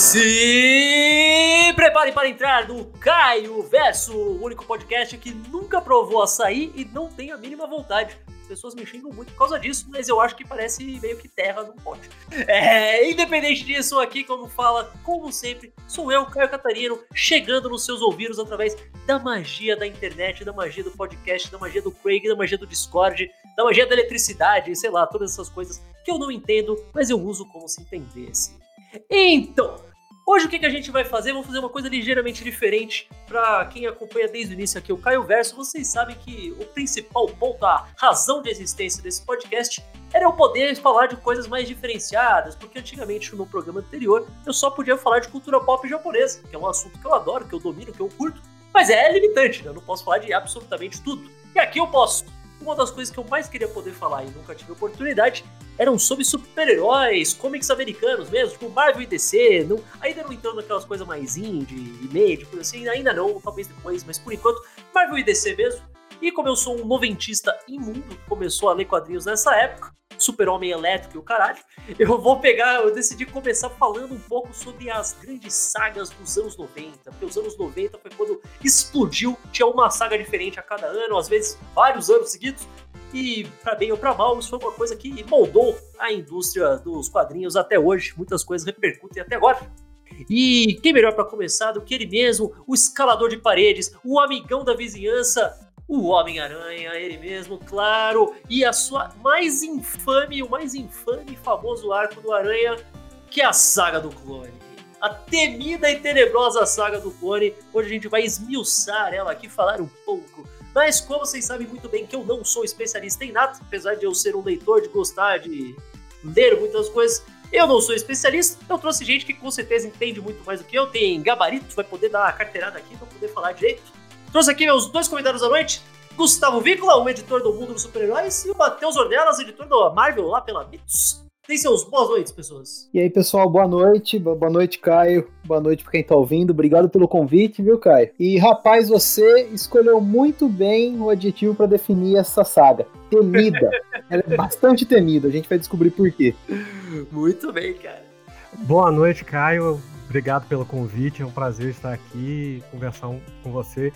Se prepare para entrar no Caio Verso, o único podcast que nunca provou açaí e não tem a mínima vontade. Pessoas me xingam muito por causa disso, mas eu acho que parece meio que terra no pote. É, independente disso, aqui, como fala, como sempre, sou eu, Caio Catarino, chegando nos seus ouvidos através da magia da internet, da magia do podcast, da magia do Craig, da magia do Discord, da magia da eletricidade, sei lá, todas essas coisas que eu não entendo, mas eu uso como se entendesse. Então, Hoje o que, que a gente vai fazer? Vamos fazer uma coisa ligeiramente diferente. Para quem acompanha desde o início aqui o Caio Verso, vocês sabem que o principal ponto, a razão de existência desse podcast era eu poder falar de coisas mais diferenciadas, porque antigamente no programa anterior eu só podia falar de cultura pop japonesa, que é um assunto que eu adoro, que eu domino, que eu curto, mas é limitante, né? eu não posso falar de absolutamente tudo. E aqui eu posso uma das coisas que eu mais queria poder falar e nunca tive oportunidade eram sobre super-heróis, comics americanos mesmo, tipo Marvel e DC. Não, ainda não entrando naquelas coisas mais indie e made, coisa assim, ainda não, talvez depois, mas por enquanto, Marvel e DC mesmo. E como eu sou um noventista imundo começou a ler quadrinhos nessa época, Super-Homem Elétrico e o caralho, eu vou pegar, eu decidi começar falando um pouco sobre as grandes sagas dos anos 90, porque os anos 90 foi quando explodiu, tinha uma saga diferente a cada ano, às vezes vários anos seguidos, e para bem ou para mal, isso foi uma coisa que moldou a indústria dos quadrinhos até hoje, muitas coisas repercutem até agora. E quem melhor para começar do que ele mesmo, o escalador de paredes, o amigão da vizinhança, o Homem-Aranha, ele mesmo, claro, e a sua mais infame, o mais infame e famoso arco do Aranha, que é a saga do clone. A temida e tenebrosa saga do clone. Hoje a gente vai esmiuçar ela aqui, falar um pouco. Mas como vocês sabem muito bem que eu não sou especialista em nada, apesar de eu ser um leitor de gostar de ler muitas coisas, eu não sou especialista, eu trouxe gente que com certeza entende muito mais do que eu, tem gabarito, vai poder dar uma carteirada aqui para poder falar direito. Trouxe aqui meus dois convidados da noite. Gustavo Vícola, o editor do Mundo dos Super-Heróis, e o Matheus Ornelas, editor da Marvel lá pela Mitos. Tem seus boas noites, pessoas. E aí, pessoal, boa noite. Boa noite, Caio. Boa noite pra quem tá ouvindo. Obrigado pelo convite, viu, Caio? E, rapaz, você escolheu muito bem o adjetivo para definir essa saga. Temida. Ela é bastante temida. A gente vai descobrir por quê. Muito bem, cara. Boa noite, Caio. Obrigado pelo convite. É um prazer estar aqui conversar com você.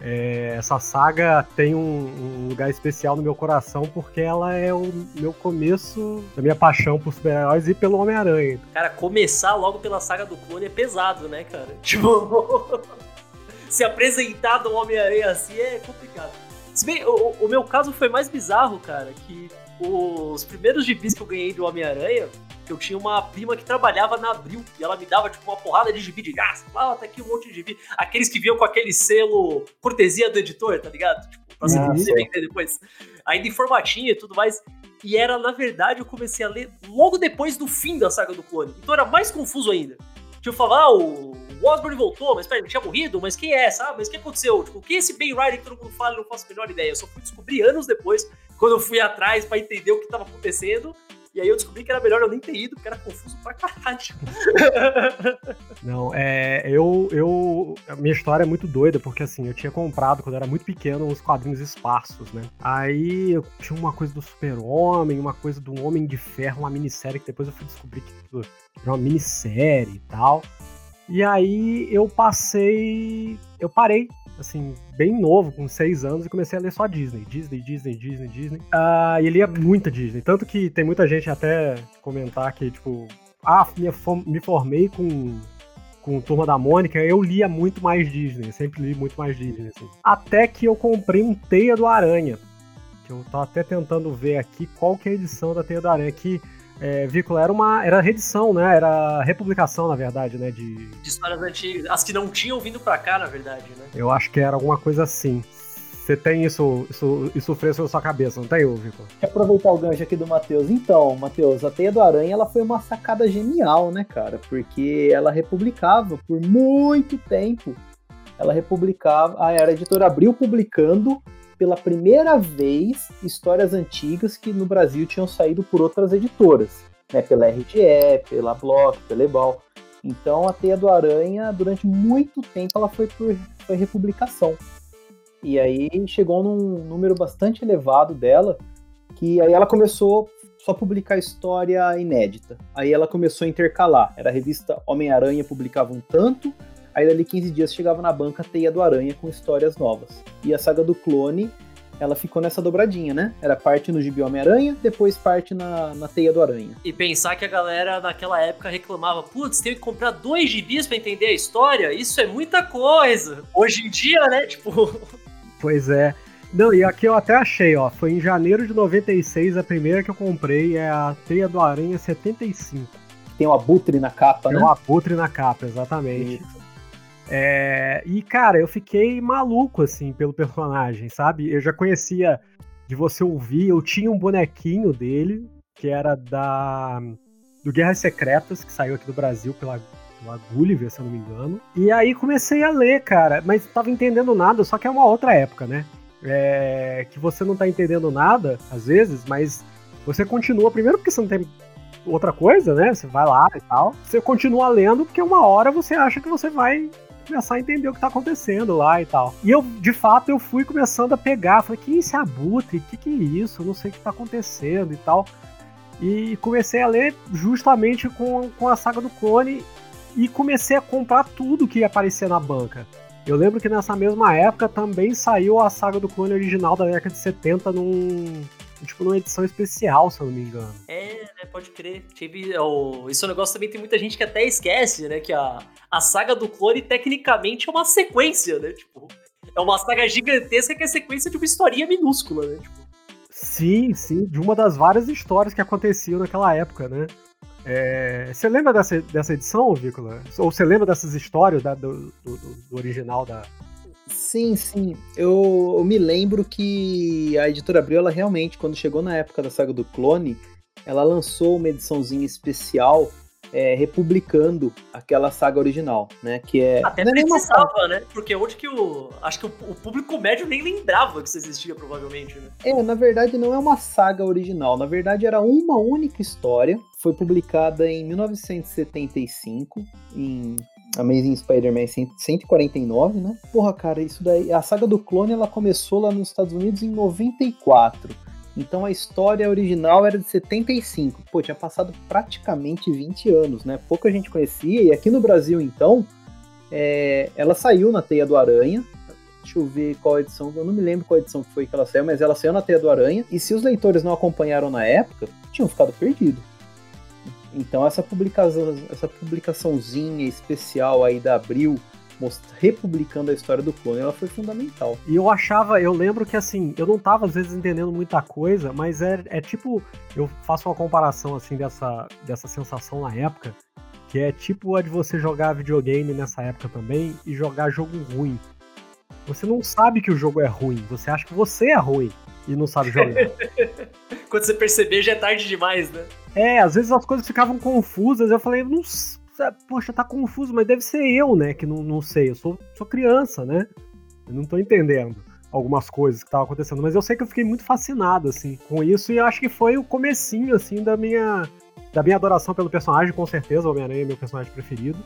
É, essa saga tem um, um, lugar especial no meu coração porque ela é o meu começo da minha paixão por super-heróis e pelo Homem-Aranha. Cara, começar logo pela saga do clone é pesado, né, cara? Tipo, se apresentar do Homem-Aranha assim é complicado. Se bem, o, o meu caso foi mais bizarro, cara, que os primeiros gibis que eu ganhei do Homem-Aranha que eu tinha uma prima que trabalhava na Abril e ela me dava, tipo, uma porrada de gibi de gás. Ah, tá aqui um monte de gibi. Aqueles que vinham com aquele selo cortesia do editor, tá ligado? Tipo, pra você ah, vender depois. Ainda em formatinho e tudo mais. E era, na verdade, eu comecei a ler logo depois do fim da saga do clone. Então era mais confuso ainda. Tipo, falar, ah, o Osborne voltou, mas peraí, ele tinha morrido, mas quem é, sabe? Mas o que aconteceu? Tipo, quem é esse Ben Riley que todo mundo fala e não faço a menor ideia? Eu só fui descobrir anos depois, quando eu fui atrás para entender o que tava acontecendo. E aí eu descobri que era melhor eu nem ter ido, porque era confuso pra caralho. Não, é. Eu. eu minha história é muito doida, porque assim, eu tinha comprado quando eu era muito pequeno uns quadrinhos esparsos, né? Aí eu tinha uma coisa do Super-Homem, uma coisa do Homem de Ferro, uma minissérie que depois eu fui descobrir que era uma minissérie e tal. E aí eu passei. Eu parei assim, bem novo, com seis anos, e comecei a ler só Disney. Disney, Disney, Disney, Disney. Uh, e lia muita Disney. Tanto que tem muita gente até comentar que, tipo, ah, me formei com, com Turma da Mônica, eu lia muito mais Disney. sempre li muito mais Disney, assim. Até que eu comprei um Teia do Aranha. Que eu tô até tentando ver aqui qual que é a edição da Teia do Aranha. Que é, Vícola, era uma. Era reedição, né? Era republicação, na verdade, né? De... de histórias antigas. As que não tinham vindo pra cá, na verdade, né? Eu acho que era alguma coisa assim. Você tem isso, isso, isso fresco na sua cabeça, não tem, Victor? Quer aproveitar o gancho aqui do Matheus? Então, Matheus, a Teia do Aranha ela foi uma sacada genial, né, cara? Porque ela republicava por muito tempo. Ela republicava, a era editora abriu publicando pela primeira vez histórias antigas que no Brasil tinham saído por outras editoras, né, pela RGE, pela Block, pela Ebal. Então a Teia do Aranha, durante muito tempo, ela foi por foi republicação. E aí chegou num número bastante elevado dela, que aí ela começou só publicar história inédita. Aí ela começou a intercalar. Era a revista Homem-Aranha, publicava um tanto, aí dali 15 dias chegava na banca Teia do Aranha com histórias novas. E a saga do clone ela ficou nessa dobradinha, né? Era parte no Gibi Homem-Aranha, depois parte na, na Teia do Aranha. E pensar que a galera naquela época reclamava, putz, tem que comprar dois gibis para entender a história, isso é muita coisa. Hoje em dia, né, tipo... Pois é. Não, e aqui eu até achei, ó, foi em janeiro de 96 a primeira que eu comprei, é a Teia do Aranha 75. Tem um abutre na capa, Tem né? um abutre na capa, exatamente. Isso. É, e, cara, eu fiquei maluco, assim, pelo personagem, sabe? Eu já conhecia de você ouvir, eu tinha um bonequinho dele, que era da do Guerras Secretas, que saiu aqui do Brasil pela, pela Gulliver, se eu não me engano. E aí comecei a ler, cara, mas tava entendendo nada, só que é uma outra época, né? É, que você não tá entendendo nada, às vezes, mas você continua, primeiro porque você não tem outra coisa, né? Você vai lá e tal. Você continua lendo porque uma hora você acha que você vai começar a entender o que tá acontecendo lá e tal. E eu, de fato, eu fui começando a pegar, falei, que isso é abutre? Que que é isso? Eu não sei o que tá acontecendo e tal. E comecei a ler justamente com, com a saga do clone e comecei a comprar tudo que aparecia na banca. Eu lembro que nessa mesma época também saiu a saga do clone original da década de 70 num. Tipo, numa edição especial, se eu não me engano. É, né, pode crer. Tive, oh, isso é um negócio também, tem muita gente que até esquece, né? Que a, a saga do clone tecnicamente é uma sequência, né? Tipo, é uma saga gigantesca que é sequência de uma historinha minúscula, né? Tipo, Sim, sim, de uma das várias histórias que aconteciam naquela época, né? É, você lembra dessa, dessa edição, Vícola? Ou você lembra dessas histórias da- do- do- do original da. Sim, sim. Eu, eu me lembro que a editora Abril, ela realmente, quando chegou na época da saga do clone, ela lançou uma ediçãozinha especial é, republicando aquela saga original, né? Que é. até não é precisava, né? Porque onde que o. Acho que o, o público médio nem lembrava que isso existia, provavelmente, né? É, na verdade não é uma saga original. Na verdade era uma única história. Foi publicada em 1975 em Amazing Spider-Man 100 149, né? Porra, cara, isso daí. A saga do clone ela começou lá nos Estados Unidos em 94. Então a história original era de 75. Pô, tinha passado praticamente 20 anos, né? Pouca gente conhecia. E aqui no Brasil, então, é, ela saiu na Teia do Aranha. Deixa eu ver qual edição. Eu não me lembro qual edição que foi que ela saiu, mas ela saiu na Teia do Aranha. E se os leitores não acompanharam na época, tinham ficado perdidos. Então essa publicação, essa publicaçãozinha especial aí da Abril, republicando a história do clone, ela foi fundamental. E eu achava, eu lembro que assim, eu não tava às vezes entendendo muita coisa, mas é, é tipo, eu faço uma comparação assim dessa, dessa sensação na época, que é tipo a de você jogar videogame nessa época também e jogar jogo ruim. Você não sabe que o jogo é ruim, você acha que você é ruim e não sabe jogar. Quando você perceber, já é tarde demais, né? É, às vezes as coisas ficavam confusas. Eu falei, não, poxa, tá confuso, mas deve ser eu, né, que não, não sei. Eu sou, sou criança, né? Eu não tô entendendo algumas coisas que estavam acontecendo, mas eu sei que eu fiquei muito fascinado assim com isso e eu acho que foi o comecinho assim da minha da minha adoração pelo personagem, com certeza, o Homem-Aranha é meu personagem preferido.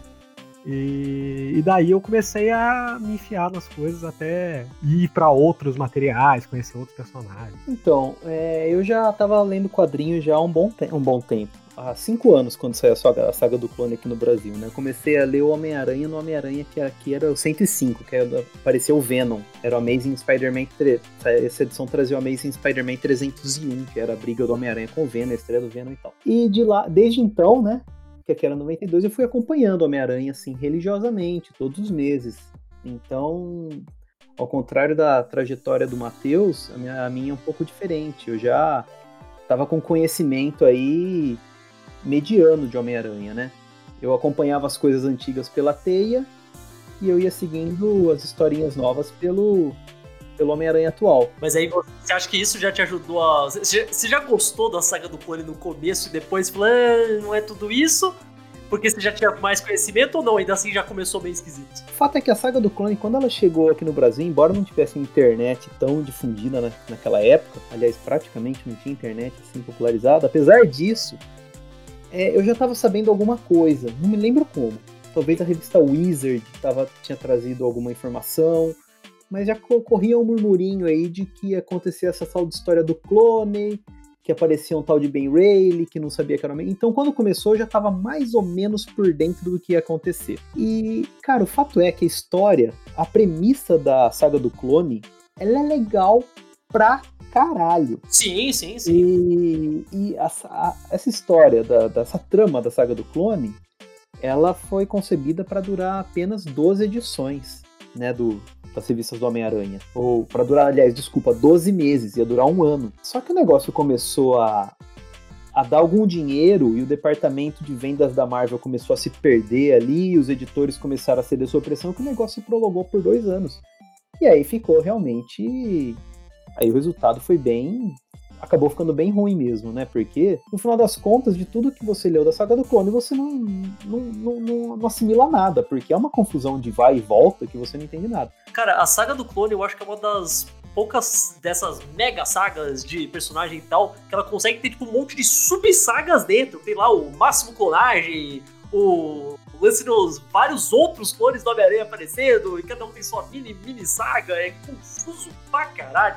E, e daí eu comecei a me enfiar nas coisas até ir pra outros materiais, conhecer outros personagens. Então, é, eu já tava lendo quadrinhos já há um bom, um bom tempo. Há cinco anos, quando saiu a saga, a saga do clone aqui no Brasil, né? Comecei a ler o Homem-Aranha no Homem-Aranha, que aqui era o 105, que era, apareceu o Venom. Era o Amazing Spider-Man 3. Essa edição trazia o Amazing Spider-Man 301, que era a briga do Homem-Aranha com o Venom, a estreia do Venom e tal. E de lá, desde então, né? Que aqui era 92, eu fui acompanhando Homem-Aranha, assim, religiosamente, todos os meses. Então, ao contrário da trajetória do Matheus, a a minha é um pouco diferente. Eu já tava com conhecimento aí mediano de Homem-Aranha, né? Eu acompanhava as coisas antigas pela teia e eu ia seguindo as historinhas novas pelo, pelo Homem-Aranha atual. Mas aí você acha que isso já te ajudou a. Você já- gostou da saga do clone no começo e depois falou, ah, não é tudo isso? Porque você já tinha mais conhecimento ou não? Ainda assim já começou bem esquisito. O fato é que a saga do clone, quando ela chegou aqui no Brasil, embora não tivesse internet tão difundida na- naquela época, aliás, praticamente não tinha internet assim popularizada, apesar disso, é, eu já estava sabendo alguma coisa, não me lembro como. Talvez a revista Wizard tava, tinha trazido alguma informação, mas já co- corria um murmurinho aí de que ia acontecer essa tal de história do clone, que aparecia um tal de Ben Rayleigh, que não sabia que era Homem. Então, quando começou, eu já estava mais ou menos por dentro do que ia acontecer. E, cara, o fato é que a história, a premissa da saga do clone, ela é legal pra caralho. Sim, sim, sim. E, e a, a, essa história, da, dessa trama da saga do clone, ela foi concebida para durar apenas 12 edições, né, do, das revistas do Homem-Aranha. Ou para durar, aliás, desculpa, 12 meses, ia durar um ano. Só que o negócio começou a, a dar algum dinheiro e o departamento de vendas da Marvel começou a se perder ali, e os editores começaram a ceder sua pressão, que o negócio se prolongou por dois anos. E aí ficou realmente. Aí o resultado foi bem acabou ficando bem ruim mesmo, né? Porque, no final das contas, de tudo que você leu da saga do clone, você não, não, não, não, não assimila nada, porque é uma confusão de vai e volta que você não entende nada. Cara, a saga do clone eu acho que é uma das poucas dessas mega sagas de personagem e tal, que ela consegue ter tipo um monte de sub-sagas dentro. Tem lá o Máximo Clonagem, o lance dos vários outros clones do Homem-Aranha aparecendo, e cada um tem sua mini, mini saga, é confuso pra caralho.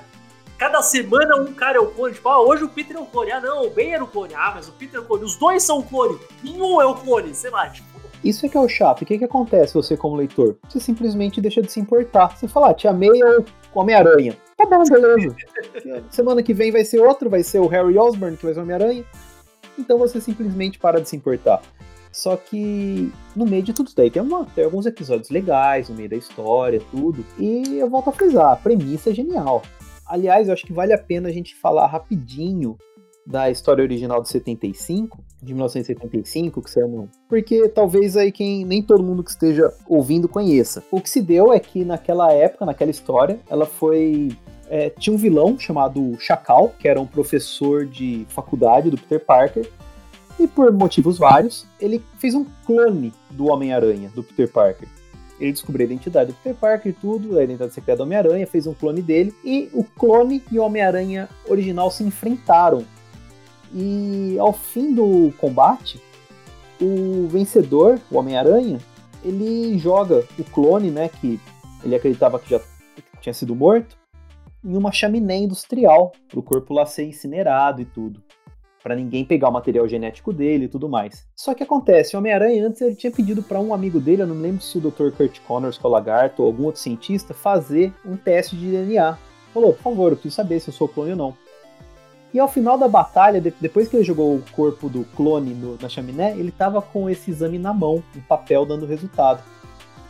Cada semana um cara é o clone. Tipo, ah, hoje o Peter é o clone. Ah, não, o Ben era o clone. Ah, mas o Peter é o clone. Os dois são o clone. Nenhum é o clone. Sei lá, tipo. Isso é que é o chato. O que, que acontece você como leitor? Você simplesmente deixa de se importar. Você fala, ah, Tia May é o Homem-Aranha. Tá bom, beleza. Semana que vem vai ser outro, vai ser o Harry Osborn, que vai ser o Homem-Aranha. Então você simplesmente para de se importar. Só que no meio de tudo isso daí tem, uma, tem alguns episódios legais no meio da história, tudo. E eu volto a frisar, a premissa é genial. Aliás, eu acho que vale a pena a gente falar rapidinho da história original de 75, de 1975, que saiu no... Porque talvez aí quem nem todo mundo que esteja ouvindo conheça. O que se deu é que naquela época, naquela história, ela foi é, tinha um vilão chamado Chacal, que era um professor de faculdade do Peter Parker, e por motivos vários, ele fez um clone do Homem-Aranha, do Peter Parker. Ele descobriu a identidade do Peter Parker e tudo, a identidade secreta do Homem-Aranha, fez um clone dele, e o clone e o Homem-Aranha original se enfrentaram. E ao fim do combate, o vencedor, o Homem-Aranha, ele joga o clone, né, que ele acreditava que já tinha sido morto, em uma chaminé industrial, para o corpo lá ser incinerado e tudo para ninguém pegar o material genético dele e tudo mais. Só que acontece, o Homem-Aranha antes ele tinha pedido para um amigo dele, eu não lembro se o Dr. Kurt Connors, que é o lagarto, ou algum outro cientista, fazer um teste de DNA. Falou, por favor, eu preciso saber se eu sou clone ou não. E ao final da batalha, depois que ele jogou o corpo do clone no, na chaminé, ele tava com esse exame na mão, um papel dando resultado.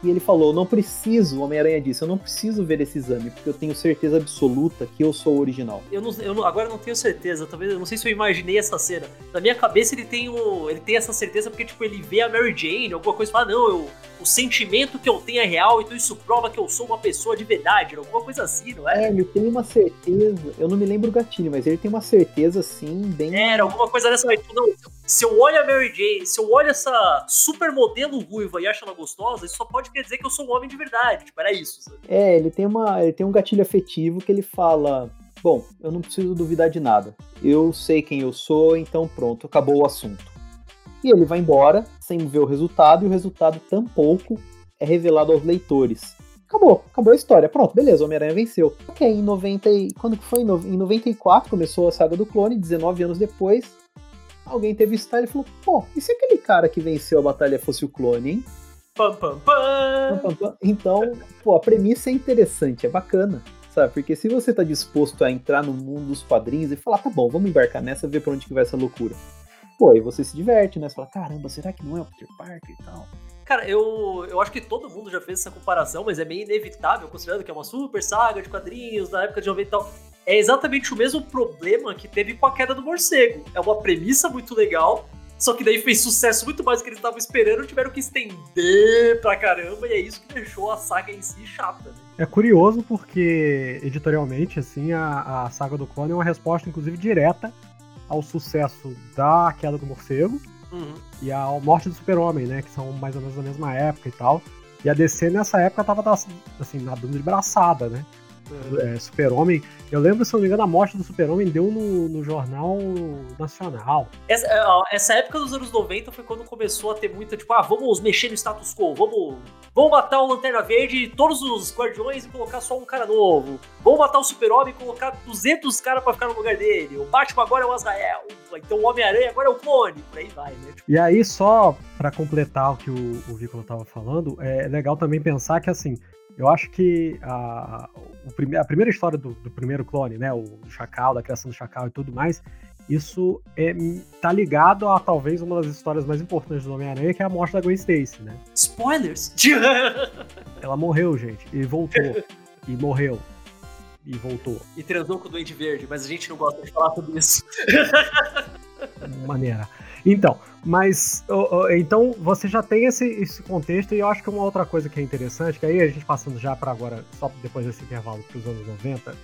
E ele falou: Não preciso, o Homem-Aranha disse, eu não preciso ver esse exame, porque eu tenho certeza absoluta que eu sou o original. Eu, não, eu não, agora não tenho certeza, talvez, eu não sei se eu imaginei essa cena. Na minha cabeça ele tem, o, ele tem essa certeza porque, tipo, ele vê a Mary Jane, alguma coisa e fala: Não, eu, o sentimento que eu tenho é real, então isso prova que eu sou uma pessoa de verdade, alguma coisa assim, não é? É, ele tem uma certeza, eu não me lembro o gatilho, mas ele tem uma certeza, assim, bem. Era, alguma coisa dessa, tipo, não, se eu olho a Mary Jane, se eu olho essa super modelo ruiva e acho ela gostosa, isso só pode quer dizer que eu sou um homem de verdade. Tipo, era isso. Sabe? É, ele tem, uma, ele tem um gatilho afetivo que ele fala: Bom, eu não preciso duvidar de nada. Eu sei quem eu sou, então pronto, acabou o assunto. E ele vai embora sem ver o resultado, e o resultado tampouco é revelado aos leitores. Acabou, acabou a história. Pronto, beleza, Homem-Aranha venceu. Ok, em 90. Quando que foi? Em 94 começou a saga do clone, 19 anos depois alguém teve style e falou: pô, e se aquele cara que venceu a batalha fosse o clone, hein? Pam, pam, pam. pam, pam então, pô, a premissa é interessante, é bacana. Sabe? Porque se você tá disposto a entrar no mundo dos quadrinhos e falar, tá bom, vamos embarcar nessa, ver pra onde que vai essa loucura. Pô, aí você se diverte, né? Você fala, caramba, será que não é o Peter Parker e tal? Cara, eu, eu acho que todo mundo já fez essa comparação, mas é meio inevitável, considerando que é uma super saga de quadrinhos da época de 90 e tal é exatamente o mesmo problema que teve com a queda do morcego. É uma premissa muito legal, só que daí fez sucesso muito mais do que eles estavam esperando, tiveram que estender pra caramba, e é isso que deixou a saga em si chata. Né? É curioso porque, editorialmente, assim, a, a saga do clone é uma resposta, inclusive, direta ao sucesso da queda do morcego uhum. e à morte do super-homem, né? Que são mais ou menos da mesma época e tal. E a DC nessa época tava assim, nadando de braçada, né? É, Super-Homem. Eu lembro, se não me engano, a morte do Super-Homem deu no, no Jornal Nacional. Essa, essa, época dos anos 90 foi quando começou a ter muita, tipo, ah, vamos mexer no status quo, vamos, vamos matar o Lanterna Verde e todos os Guardiões e colocar só um cara novo. Vamos matar o Super-Homem e colocar 200 caras pra ficar no lugar dele. O Batman agora é o Azrael. Então o Homem-Aranha agora é o clone. Por aí vai, né? E aí, só para completar o que o, o Víctor tava falando, é legal também pensar que, assim, eu acho que a, prime a primeira história do, do, primeiro clone, né, o do Chacal, da criação do Chacal e tudo mais, isso é, tá ligado a talvez uma das histórias mais importantes do Homem-Aranha, que é a morte da Gwen Stacy, né? Spoilers! Ela morreu, gente, e voltou. e morreu. E voltou. E transou com o Duende Verde, mas a gente não gosta de falar sobre isso. Maneira. Então, mas então você já tem esse, esse contexto e eu acho que uma outra coisa que é interessante, que aí a gente passando já para agora, só depois desse intervalo para os anos 90,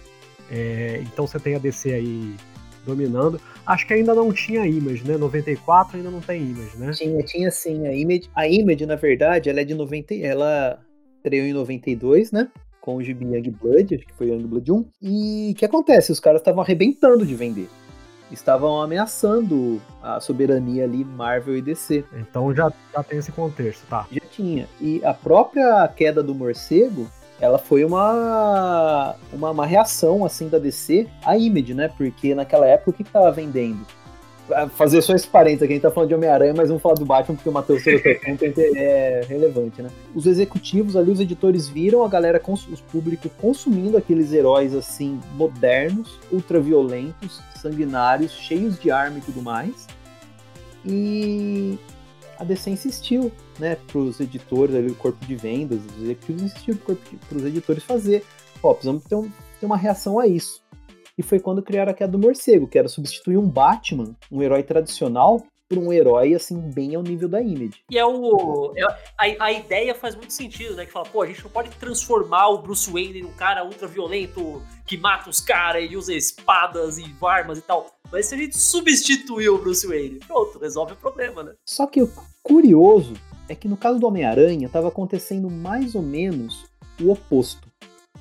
é, então você tem a DC aí dominando. Acho que ainda não tinha Image, né? 94 ainda não tem Image, né? Tinha, tinha sim. A Image, a Image na verdade, ela é de 90, ela estreou em 92, né? Com o gibi Young Blood, acho que foi Young Blood 1. E o que acontece? Os caras estavam arrebentando de vender estavam ameaçando a soberania ali Marvel e DC. Então já, já tem esse contexto, tá? Já tinha. E a própria queda do morcego, ela foi uma, uma, uma reação assim da DC à Image, né? Porque naquela época o que, que tava vendendo? fazer só esse parênteses aqui, a gente tá falando de Homem-Aranha, mas vamos falar do Batman porque o Matheus é relevante, né? Os executivos ali, os editores viram a galera, os públicos consumindo aqueles heróis assim, modernos, ultraviolentos, sanguinários, cheios de arma e tudo mais. E a DC insistiu, né, pros editores, ali, o corpo de vendas, os executivos insistiram para os editores fazer. Ó, precisamos ter, um, ter uma reação a isso e foi quando criaram a queda do morcego, que era substituir um Batman, um herói tradicional, por um herói, assim, bem ao nível da Image. E é o. É, a, a ideia faz muito sentido, né? Que fala, pô, a gente não pode transformar o Bruce Wayne num cara ultra violento que mata os caras e usa espadas e armas e tal. Mas se a gente substituir o Bruce Wayne, pronto, resolve o problema, né? Só que o curioso é que no caso do Homem-Aranha, estava acontecendo mais ou menos o oposto.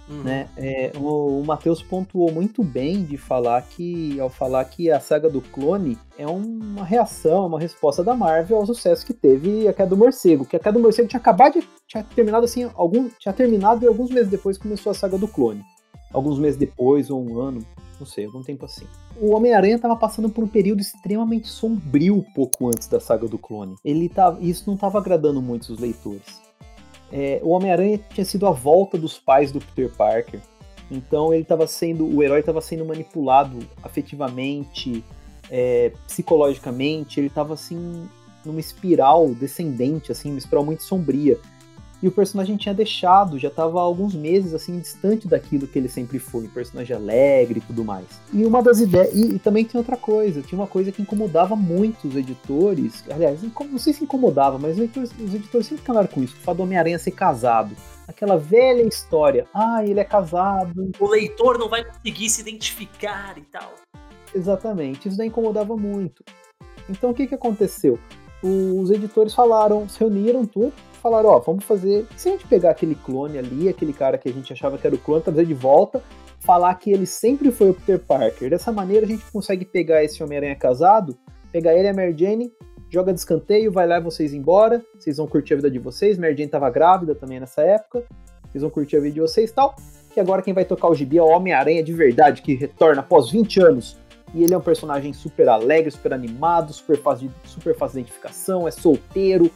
Uhum. Né? É, o, o Matheus pontuou muito bem de falar que, ao falar que a saga do clone é uma reação, uma resposta da Marvel ao sucesso que teve a queda do morcego. Que a queda do morcego tinha acabado de. tinha terminado assim, algum, tinha terminado e alguns meses depois começou a saga do clone. Alguns meses depois, ou um ano, não sei, algum tempo assim. O Homem-Aranha estava passando por um período extremamente sombrio pouco antes da saga do clone. Ele tava, isso não estava agradando muito os leitores é, o Homem-Aranha tinha sido a volta dos pais do Peter Parker. Então ele estava sendo, o herói estava sendo manipulado afetivamente, é, psicologicamente. Ele estava assim numa espiral descendente, assim, uma espiral muito sombria e o personagem tinha deixado, já estava alguns meses assim distante daquilo que ele sempre foi, um personagem alegre e tudo mais. E uma das ideias e, e, também tinha outra coisa, tinha uma coisa que incomodava muito os editores, aliás, não sei se incomodava, mas os editores, os editores sempre ficaram com isso, o fato do Homem-Aranha ser casado. Aquela velha história, ah, ele é casado. O leitor não vai conseguir se identificar e tal. Exatamente, isso daí incomodava muito. Então o que, que aconteceu? Os editores falaram, se reuniram tudo, falaram, ó, vamos fazer. Se a gente pegar aquele clone ali, aquele cara que a gente achava que era o clone, trazer de volta, falar que ele sempre foi o Peter Parker. Dessa maneira a gente consegue pegar esse Homem-Aranha casado, pegar ele e a Mary Jane, joga de escanteio, vai lá vocês embora, vocês vão curtir a vida de vocês. Mary Jane tava grávida também nessa época, vocês vão curtir a vida de vocês e tal. Que agora quem vai tocar o gibi é o Homem-Aranha de verdade, que retorna após 20 anos. E ele é um personagem super alegre, super animado, super fácil de, super fácil de identificação, é solteiro,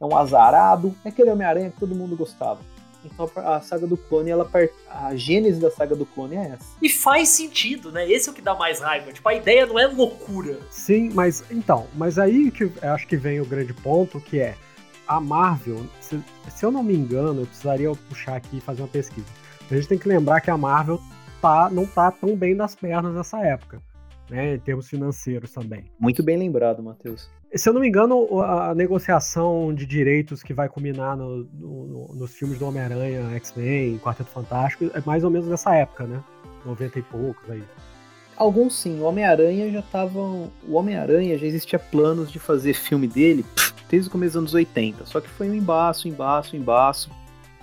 é um azarado, é aquele Homem-Aranha que todo mundo gostava. Então a saga do clone, ela a gênese da saga do clone é essa. E faz sentido, né? Esse é o que dá mais raiva. Tipo, a ideia não é loucura. Sim, mas então, mas aí que eu acho que vem o grande ponto, que é a Marvel, se, se eu não me engano, eu precisaria puxar aqui e fazer uma pesquisa. A gente tem que lembrar que a Marvel tá, não tá tão bem das pernas nessa época, né? Em termos financeiros também. Muito bem lembrado, Matheus. Se eu não me engano, a negociação de direitos que vai culminar no, no, nos filmes do Homem-Aranha, X-Men, Quarteto Fantástico, é mais ou menos nessa época, né? 90 e poucos aí. Alguns sim. O Homem-Aranha já tava. O Homem-Aranha já existia planos de fazer filme dele desde o começo dos anos 80. Só que foi um embaço, embaço, embaço.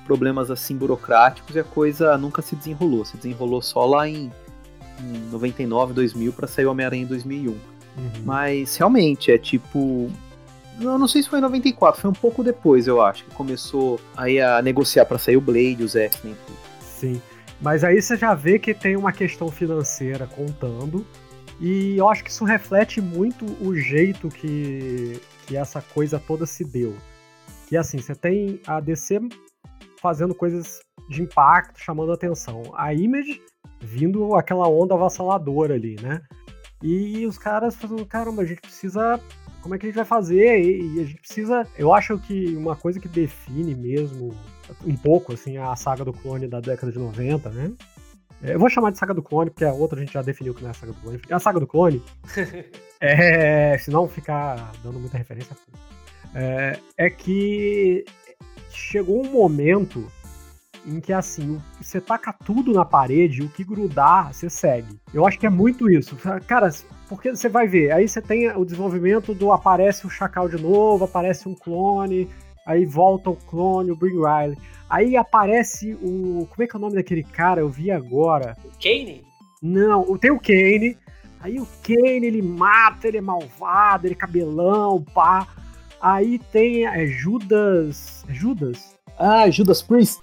problemas assim burocráticos e a coisa nunca se desenrolou. Se desenrolou só lá em, em 99, 2000 para sair o Homem-Aranha em 2001. Uhum. Mas realmente é tipo eu não sei se foi em 94, foi um pouco depois, eu acho, que começou aí a negociar para sair o Blade, os X-Men. Sim. Mas aí você já vê que tem uma questão financeira contando. E eu acho que isso reflete muito o jeito que, que essa coisa toda se deu. Que assim, você tem a DC fazendo coisas de impacto, chamando atenção. A Image vindo aquela onda avassaladora ali, né? E os caras falando, caramba, a gente precisa como é que a gente vai fazer? E, a gente precisa. Eu acho que uma coisa que define mesmo um pouco assim a saga do clone da década de 90, né? É, eu vou chamar de saga do clone, porque a outra a gente já definiu que não é a saga do clone. A saga do clone. é, se não ficar dando muita referência, é, é que chegou um momento em que assim, você taca tudo na parede, o que grudar, você segue. Eu acho que é muito isso. Cara, porque você vai ver, aí você tem o desenvolvimento do aparece o Chacal de novo, aparece um clone, aí volta o clone, o Bring Riley. Aí aparece o. Como é que é o nome daquele cara? Eu vi agora. O Kane? Não, tem o Kane. Aí o Kane ele mata, ele é malvado, ele é cabelão, pá. Aí tem é, Judas. É Judas? Ah, Judas Priest.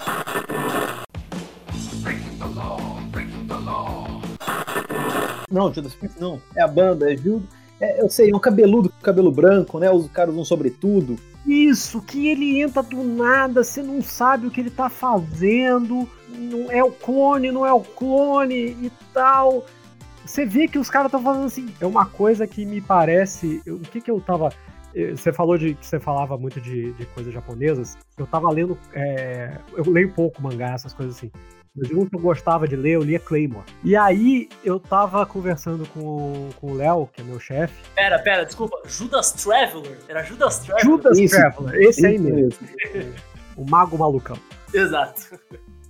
Não, Judas Priest não. É a banda, é Judas. É, eu sei, é um cabeludo com cabelo branco, né? Os caras usam sobretudo. Isso, que ele entra do nada, você não sabe o que ele tá fazendo, não é o clone, não é o clone e tal. Você vê que os caras estão fazendo assim. É uma coisa que me parece. O que que eu tava. Eh, você falou de que você falava muito de, de coisas japonesas. Eu tava lendo. É, eu leio pouco mangá, essas coisas assim. Mas um que eu gostava de ler, eu lia Claymore. E aí eu tava conversando com, com o Léo, que é meu chefe. Pera, pera, desculpa. Judas Traveler? Era Judas Traveler? Judas Isso. Traveler, esse aí mesmo. o Mago Malucão. Exato.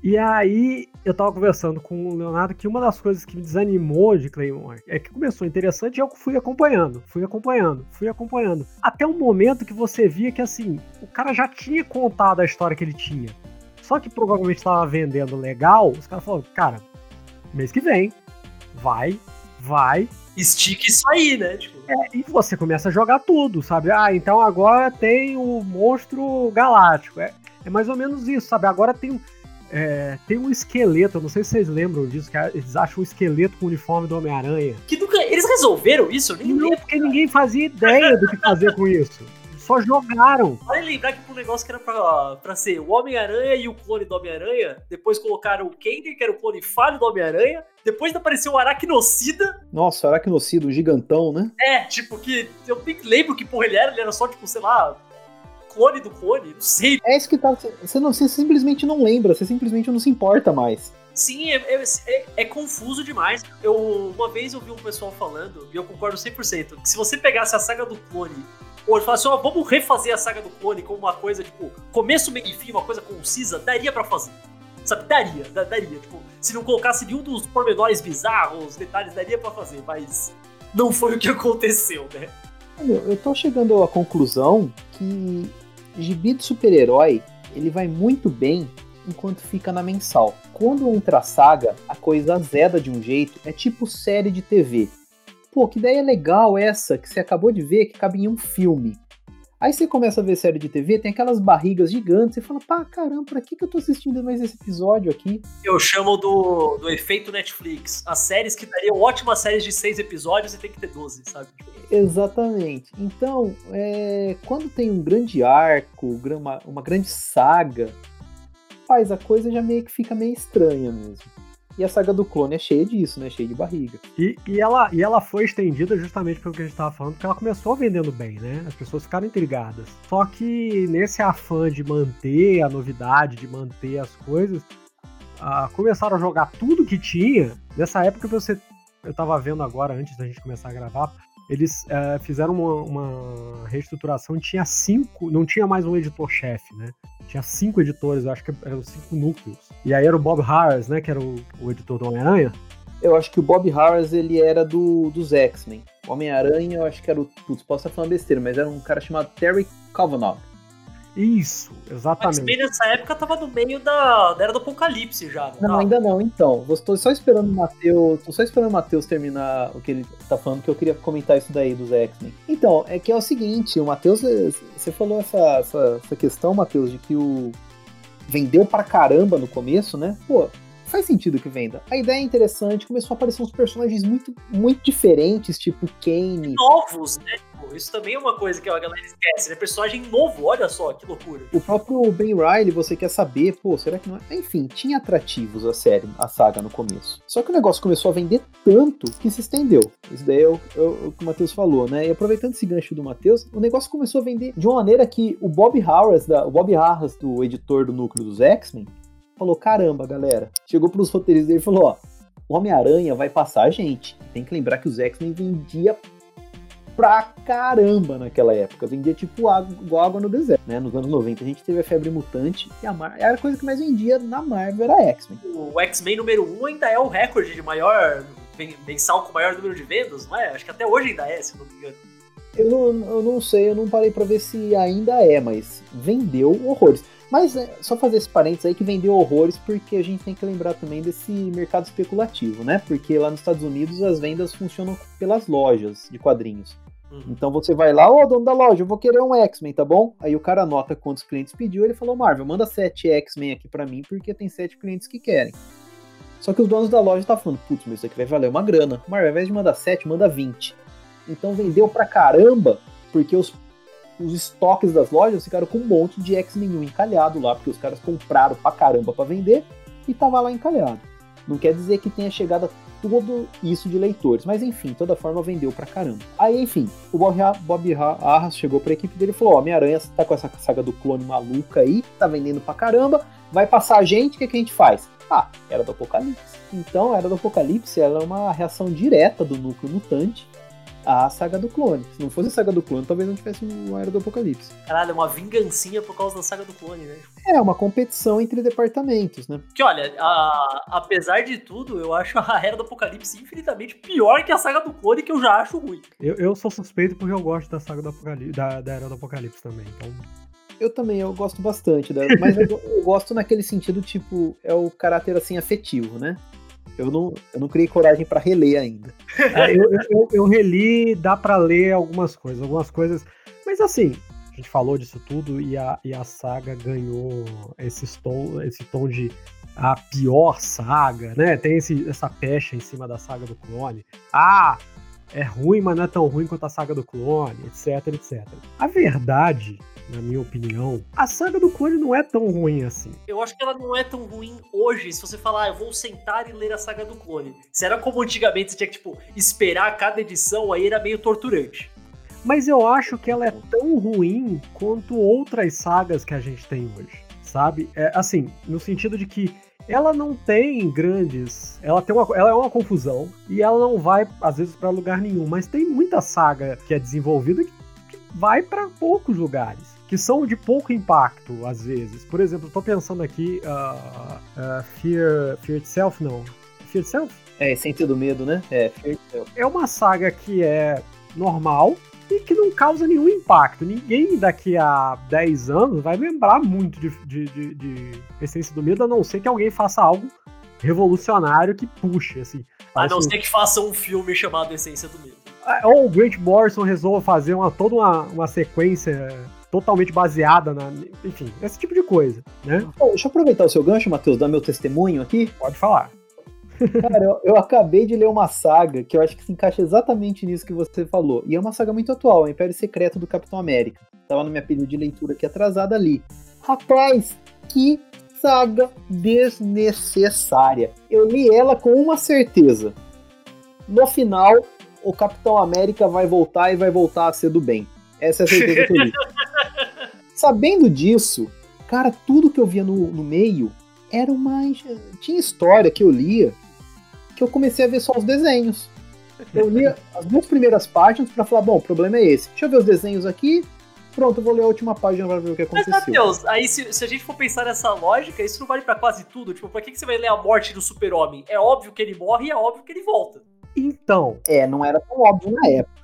E aí eu tava conversando com o Leonardo que uma das coisas que me desanimou de Claymore é que começou interessante e eu fui acompanhando, fui acompanhando, fui acompanhando. Até um momento que você via que assim, o cara já tinha contado a história que ele tinha. Só que provavelmente estava vendendo legal, os caras falaram, cara, mês que vem, vai, vai. Estica isso aí, né? Tipo... É, e você começa a jogar tudo, sabe? Ah, então agora tem o monstro galáctico. É, é mais ou menos isso, sabe? Agora tem, é, tem um esqueleto, eu não sei se vocês lembram disso, que eles acham um esqueleto com o uniforme do Homem-Aranha. Que nunca. Eles resolveram isso? Eu nem não, lembro, porque cara. ninguém fazia ideia do que fazer com isso. Só jogaram. Vale lembrar que pro um negócio que era pra, pra ser o Homem-Aranha e o clone do Homem-Aranha, depois colocaram o Kender, que era o clone falho do Homem-Aranha, depois apareceu o Aracnocida. Nossa, o Aracnocida, o gigantão, né? É, tipo, que eu nem lembro que porra ele era, ele era só, tipo, sei lá, clone do clone, não sei. É isso que tá. Você, não, você simplesmente não lembra, você simplesmente não se importa mais. Sim, é, é, é, é, confuso demais. Eu Uma vez eu vi um pessoal falando, e eu concordo 100%, que se você pegasse a saga do clone ou ele fala assim, ó, oh, vamos refazer a saga do clone com uma coisa, tipo, começo, meio e fim, uma coisa concisa, daria para fazer. Sabe, daria, daria. Tipo, se não colocasse nenhum dos pormenores bizarros, detalhes, daria para fazer, mas não foi o que aconteceu, né? Eu tô chegando à conclusão que gibi de super-herói, ele vai muito bem enquanto fica na mensal. Quando entra a saga, a coisa azeda de um jeito, é tipo série de TV pô, que ideia legal essa que você acabou de ver que cabe em um filme. Aí você começa a ver série de TV, tem aquelas barrigas gigantes, você fala, pá, caramba, pra que, que eu tô assistindo mais esse episódio aqui? Eu chamo do, do efeito Netflix. As séries que dariam ótimas séries de seis episódios e tem que ter 12, sabe? Exatamente. Então, é, quando tem um grande arco, uma, uma grande saga, faz a coisa já meio que fica meio estranha mesmo. E a saga do clone é cheia disso, né? Cheia de barriga. E, e, ela, e ela foi estendida justamente pelo que a gente estava falando, porque ela começou vendendo bem, né? As pessoas ficaram intrigadas. Só que nesse afã de manter a novidade, de manter as coisas, uh, começaram a jogar tudo que tinha. Nessa época você. Eu tava vendo agora, antes da gente começar a gravar, eles uh, fizeram uma, uma reestruturação, tinha cinco, não tinha mais um editor-chefe, né? Tinha cinco editores, eu acho que eram cinco núcleos. E aí era o Bob Harris, né, que era o, o editor do Homem-Aranha. Eu acho que o Bob Harris, ele era do, dos X-Men. Homem-Aranha, eu acho que era o... Putz, posso estar falando besteira, mas era um cara chamado Terry Kavanagh. Isso, O exatamente. X-Men nessa época tava no meio da, da era do apocalipse já. Não, tava? ainda não, então. Estou só esperando o Matheus. Tô só esperando o Matheus terminar o que ele tá falando, que eu queria comentar isso daí dos X-Men. Então, é que é o seguinte, o Matheus. eh, Você falou essa, essa, essa questão, Matheus, de que o. Vendeu pra caramba no começo, né? Pô, faz sentido que venda. A ideia é interessante, começou a aparecer uns personagens muito, muito diferentes, tipo Kane. Novos, né? Isso também é uma coisa que a galera esquece, né? Personagem novo, olha só que loucura. O próprio Ben Riley, você quer saber, pô, será que não é? Enfim, tinha atrativos a série, a saga no começo. Só que o negócio começou a vender tanto que se estendeu. Isso daí é o, é o- o que o Matheus falou, né? E aproveitando esse gancho do Matheus, o negócio começou a vender de uma maneira que o Bob Harras, da, o Bob Harras, do editor do núcleo dos X-Men, falou: caramba, galera. Chegou pros roteiristas dele e falou: ó, Homem-Aranha vai passar a gente. Tem que lembrar que os X-Men vendia pra caramba naquela época. Vendia tipo água, igual água no deserto, né? Nos anos 90 a gente teve a febre mutante e a Mar... a coisa que mais vendia na Marvel era X-Men. O X-Men número 1 ainda é o recorde de maior men- mensal com maior número de vendas, não é? Acho que até hoje ainda é, se não me engano. Eu não, eu não sei, eu não parei pra ver se ainda é, mas vendeu horrores. Mas é, só fazer esse parênteses aí que vendeu horrores porque a gente tem que lembrar também desse mercado especulativo, né? Porque lá nos Estados Unidos as vendas funcionam pelas lojas de quadrinhos. Uhum. Então você vai lá, ô dono da loja, eu vou querer um X-Men, tá bom? Aí o cara anota quantos clientes pediu, ele falou, Marvel, manda sete X-Men aqui pra mim, porque tem sete clientes que querem. Só que os donos da loja estavam falando, putz, mas isso aqui vai valer uma grana. Marvel, ao invés de mandar sete, manda 20. Então vendeu pra caramba, porque os, os estoques das lojas ficaram com um monte de X-Men 1 encalhado lá, porque os caras compraram pra caramba pra vender e tava lá encalhado. Não quer dizer que tenha chegado a tudo isso de leitores, mas enfim, toda forma vendeu pra caramba. Aí, enfim, o Bob, Arras chegou pra equipe dele e falou: Ó, Homem-Aranha tá com essa saga do clone maluca aí, tá vendendo pra caramba, vai passar a gente, o que, que a gente faz? Ah, era do Apocalipse. Então, era do Apocalipse, ela é uma reação direta do núcleo mutante à saga do clone. Se não fosse a saga do clone, talvez não tivesse uma Era do Apocalipse. Caralho, é uma vingancinha por causa da saga do clone, né? É uma competição entre departamentos, né? Que olha, a- apesar de tudo, eu acho a Era do Apocalipse infinitamente pior que a saga do clone, que eu já acho ruim. Eu, eu sou suspeito porque eu gosto da saga do Apocalipse, da, da Era do Apocalipse também. Então, Eu também, eu gosto bastante dela, mas eu, eu gosto naquele sentido, tipo, é o caráter assim afetivo, né? Eu não, eu não criei coragem pra reler ainda. Ah, eu, eu- eu- reli, dá pra ler algumas coisas, algumas coisas. Mas assim, a gente falou disso tudo e a, e a saga ganhou esse tom, esse tom de a pior saga, né? Tem esse, essa pecha em cima da saga do clone. Ah, é ruim, mas não é tão ruim quanto a saga do clone, etc, etc. A verdade, na minha opinião, a saga do clone não é tão ruim assim. Eu acho que ela não é tão ruim hoje, se você falar, ah, eu vou sentar e ler a saga do clone. Se era como antigamente, você tinha que, tipo, esperar cada edição, aí era meio torturante. Mas eu acho que ela é tão ruim quanto outras sagas que a gente tem hoje, sabe? É, assim, no sentido de que ela não tem grandes. Ela, tem uma, ela é uma confusão e ela não vai, às vezes, pra lugar nenhum. Mas tem muita saga que é desenvolvida que vai pra poucos lugares. Que são de pouco impacto, às vezes. Por exemplo, eu tô pensando aqui. ah, ah, Fear, Fear Itself, não. Fear Itself? É, essência do medo, né? É, Fear Itself. é uma saga que é normal e que não causa nenhum impacto. Ninguém daqui a 10 anos vai lembrar muito de, de, de- de Essência do Medo, a não ser que alguém faça algo revolucionário que puxe, assim. A não Assim, ser que faça um filme chamado Essência do Medo. Ou o Grant Morrison resolva fazer uma, toda uma, uma sequência totalmente baseada na. Enfim, esse tipo de coisa, né? Deixa eu aproveitar o seu gancho, Matheus, dar meu testemunho aqui. Pode falar. Cara, eu, eu acabei de ler uma saga que eu acho que se encaixa exatamente nisso que você falou. E é uma saga muito atual, o Império Secreto do Capitão América. Tava na minha pilha de leitura aqui atrasada ali. Rapaz, que saga desnecessária. Eu li ela com uma certeza. No final, o Capitão América vai voltar e vai voltar a ser do bem. Essa é a certeza que eu li. Sabendo disso, cara, tudo que eu via no, no meio era uma. Tinha história que eu lia que eu comecei a ver só os desenhos. Eu lia as duas primeiras páginas pra falar, bom, o problema é esse. Deixa eu ver os desenhos aqui. Pronto, eu vou ler a última página pra ver o que Mas, aconteceu. Matheus, aí se, se a gente for pensar nessa lógica, isso não vale pra quase tudo. Tipo, pra que, que você vai ler a morte do super-homem? É óbvio que ele morre e é óbvio que ele volta. Então, É, não era tão óbvio na época.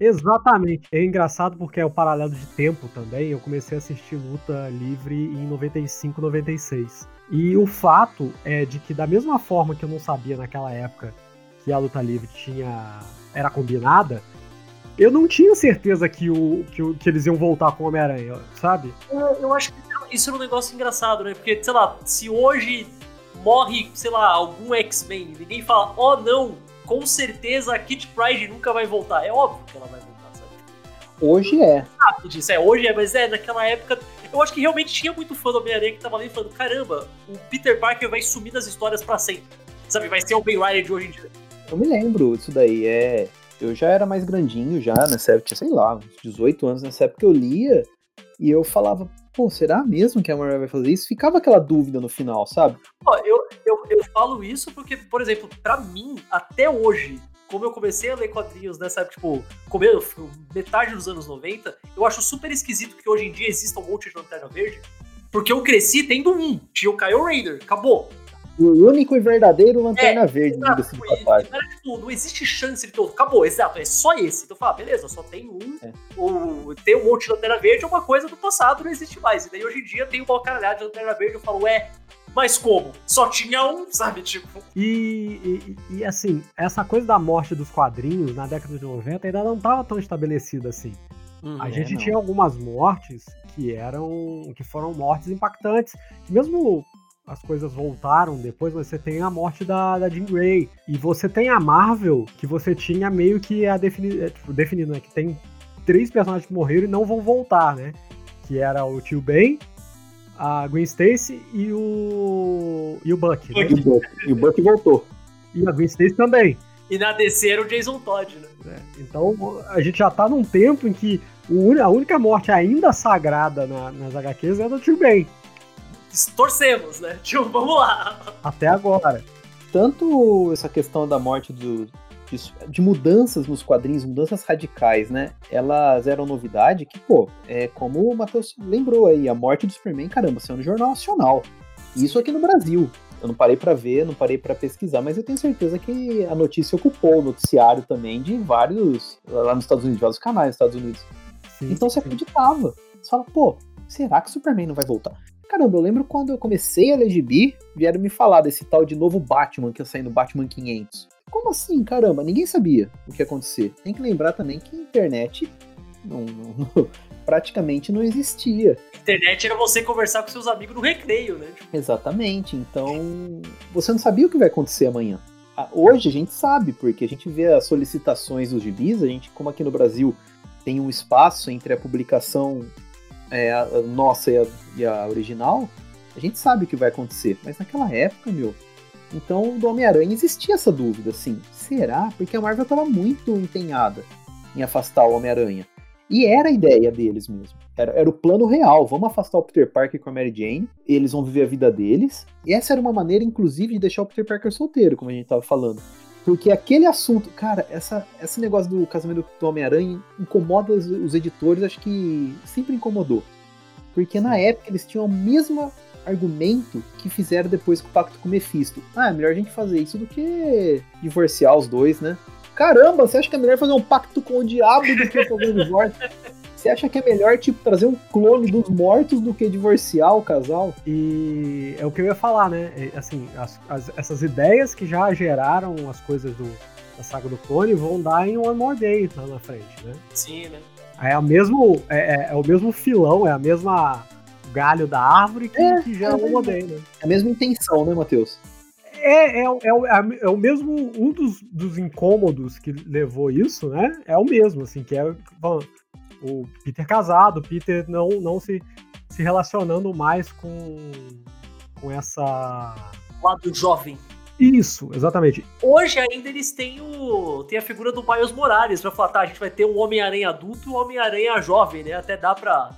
Exatamente. É engraçado porque é o paralelo de tempo também. Eu comecei a assistir luta livre em 95, 96. E o fato é de que, da mesma forma que eu não sabia naquela época que a luta livre tinha era combinada, eu não tinha certeza que, o, que, o, que eles iam voltar com o Homem-Aranha, sabe? Eu, eu acho que isso é um negócio engraçado, né? Porque, sei lá, se hoje morre, sei lá, algum X-Men, ninguém fala, oh não, com certeza a Kit Pride nunca vai voltar. É óbvio que ela vai voltar, sabe? Hoje é. Ah, disso, é, hoje é, mas é, naquela época eu acho que realmente tinha muito fã do Homem-Aranha que tava ali falando: caramba, o Peter Parker vai sumir das histórias para sempre. Sabe, vai ser o Ben Riley de hoje em dia. Eu me lembro disso daí, é. Eu já era mais grandinho já nessa época, sei lá, uns 18 anos nessa época eu lia e eu falava, pô, será mesmo que a Marvel vai fazer isso? Ficava aquela dúvida no final, sabe? Ó, eu, eu, eu falo isso porque, por exemplo, para mim, até hoje, como eu comecei a ler quadrinhos nessa época, tipo, metade dos anos 90, eu acho super esquisito que hoje em dia exista um monte de Lanterna Verde, porque eu cresci tendo um, tinha o Kyle Raider, acabou. O único e verdadeiro Lanterna é, Verde, diga-se de passagem. Tipo, não existe chance de todo. Acabou, exato, é só esse. Então fala, beleza, só tem um. É. Ou tem um monte de Lanterna Verde, é uma coisa do passado não existe mais. E daí hoje em dia tem uma caralhada de Lanterna Verde, eu falo, ué, mas como? Só tinha um, sabe? Tipo. E, e, e, assim, essa coisa da morte dos quadrinhos na década de 90 ainda não estava tão estabelecida assim. Hum, a é, gente tinha algumas mortes que eram. que foram mortes impactantes. Que mesmo as coisas voltaram depois, você tem a morte da, da Jean Grey. E você tem a Marvel, que você tinha meio que a definir, é, tipo, definido, né? Que tem três personagens que morreram e não vão voltar, né? Que era o tio Ben, a Gwen Stacy e o. e o Buck. Né? E, o Buck. e o Buck voltou. E a Gwen Stacy também. E na DC era o Jason Todd, né? É, então a gente já tá num tempo em que a única morte ainda sagrada na, nas HQs é do Tio Ben. Torcemos, né? Tio, vamos lá. Até agora. Tanto essa questão da morte do, de, de, mudanças nos quadrinhos, mudanças radicais, né? Elas eram novidade que, pô, é como o Matheus lembrou aí, a morte do Superman, caramba, saiu no Jornal Nacional. Isso aqui no Brasil. Eu não parei para ver, não parei para pesquisar, mas eu tenho certeza que a notícia ocupou o noticiário também de vários, lá nos Estados Unidos, vários canais nos Estados Unidos. Sim, então você acreditava. Você fala, pô, será que o Superman não vai voltar? Caramba, eu lembro quando eu comecei a ler gibi, vieram me falar desse tal de novo Batman que ia sair no Batman 500. Como assim, caramba? Ninguém sabia o que ia acontecer. Tem que lembrar também que a internet não, não, não, praticamente não existia. Internet era você conversar com seus amigos no recreio, né? Exatamente. Então, você não sabia o que vai acontecer amanhã. Ah, hoje a gente sabe, porque a gente vê as solicitações dos gibis, a gente, como aqui no Brasil tem um espaço entre a publicação é, a nossa e a, e a original, a gente sabe o que vai acontecer. Mas naquela época, meu, então, do Homem-Aranha existia essa dúvida, assim, será? Porque a Marvel estava muito empenhada em afastar o Homem-Aranha. E era a ideia deles mesmo. Era, era, o plano real. Vamos afastar o Peter Parker com a Mary Jane. Eles vão viver a vida deles. E essa era uma maneira, inclusive, de deixar o Peter Parker solteiro, como a gente estava falando. Porque aquele assunto, cara, essa, esse negócio do casamento do Homem-Aranha incomoda os, os editores, acho que sempre incomodou. Porque na época eles tinham a mesma argumento que fizeram depois com o pacto com o Mephisto. Ah, é melhor a gente fazer isso do que divorciar os dois, né? Caramba, você acha que é melhor fazer um pacto com o diabo do que fazer um divórcio? Você acha que é melhor, tipo, trazer um clone dos mortos do que divorciar o casal? E é o que eu ia falar, né? É, assim, as, as, essas ideias que já geraram as coisas do, da saga do clone vão dar em One More Day lá na frente, né? Sim, né? É, o mesmo, é, é, é o mesmo filão, é a mesma galho da árvore que, é, que já é, o né? É a mesma intenção, né, Matheus? É, é, é, é, o mesmo. Um dos, dos incômodos que levou isso, né? É o mesmo, assim, que é bom, o Peter casado, o Peter não, não se, se relacionando mais com, com essa. Lado jovem. Isso, exatamente. Hoje ainda eles têm o tem a figura do Miles Morales pra falar, tá, a gente vai ter um Homem-Aranha adulto e um Homem-Aranha jovem, né? Até dá pra,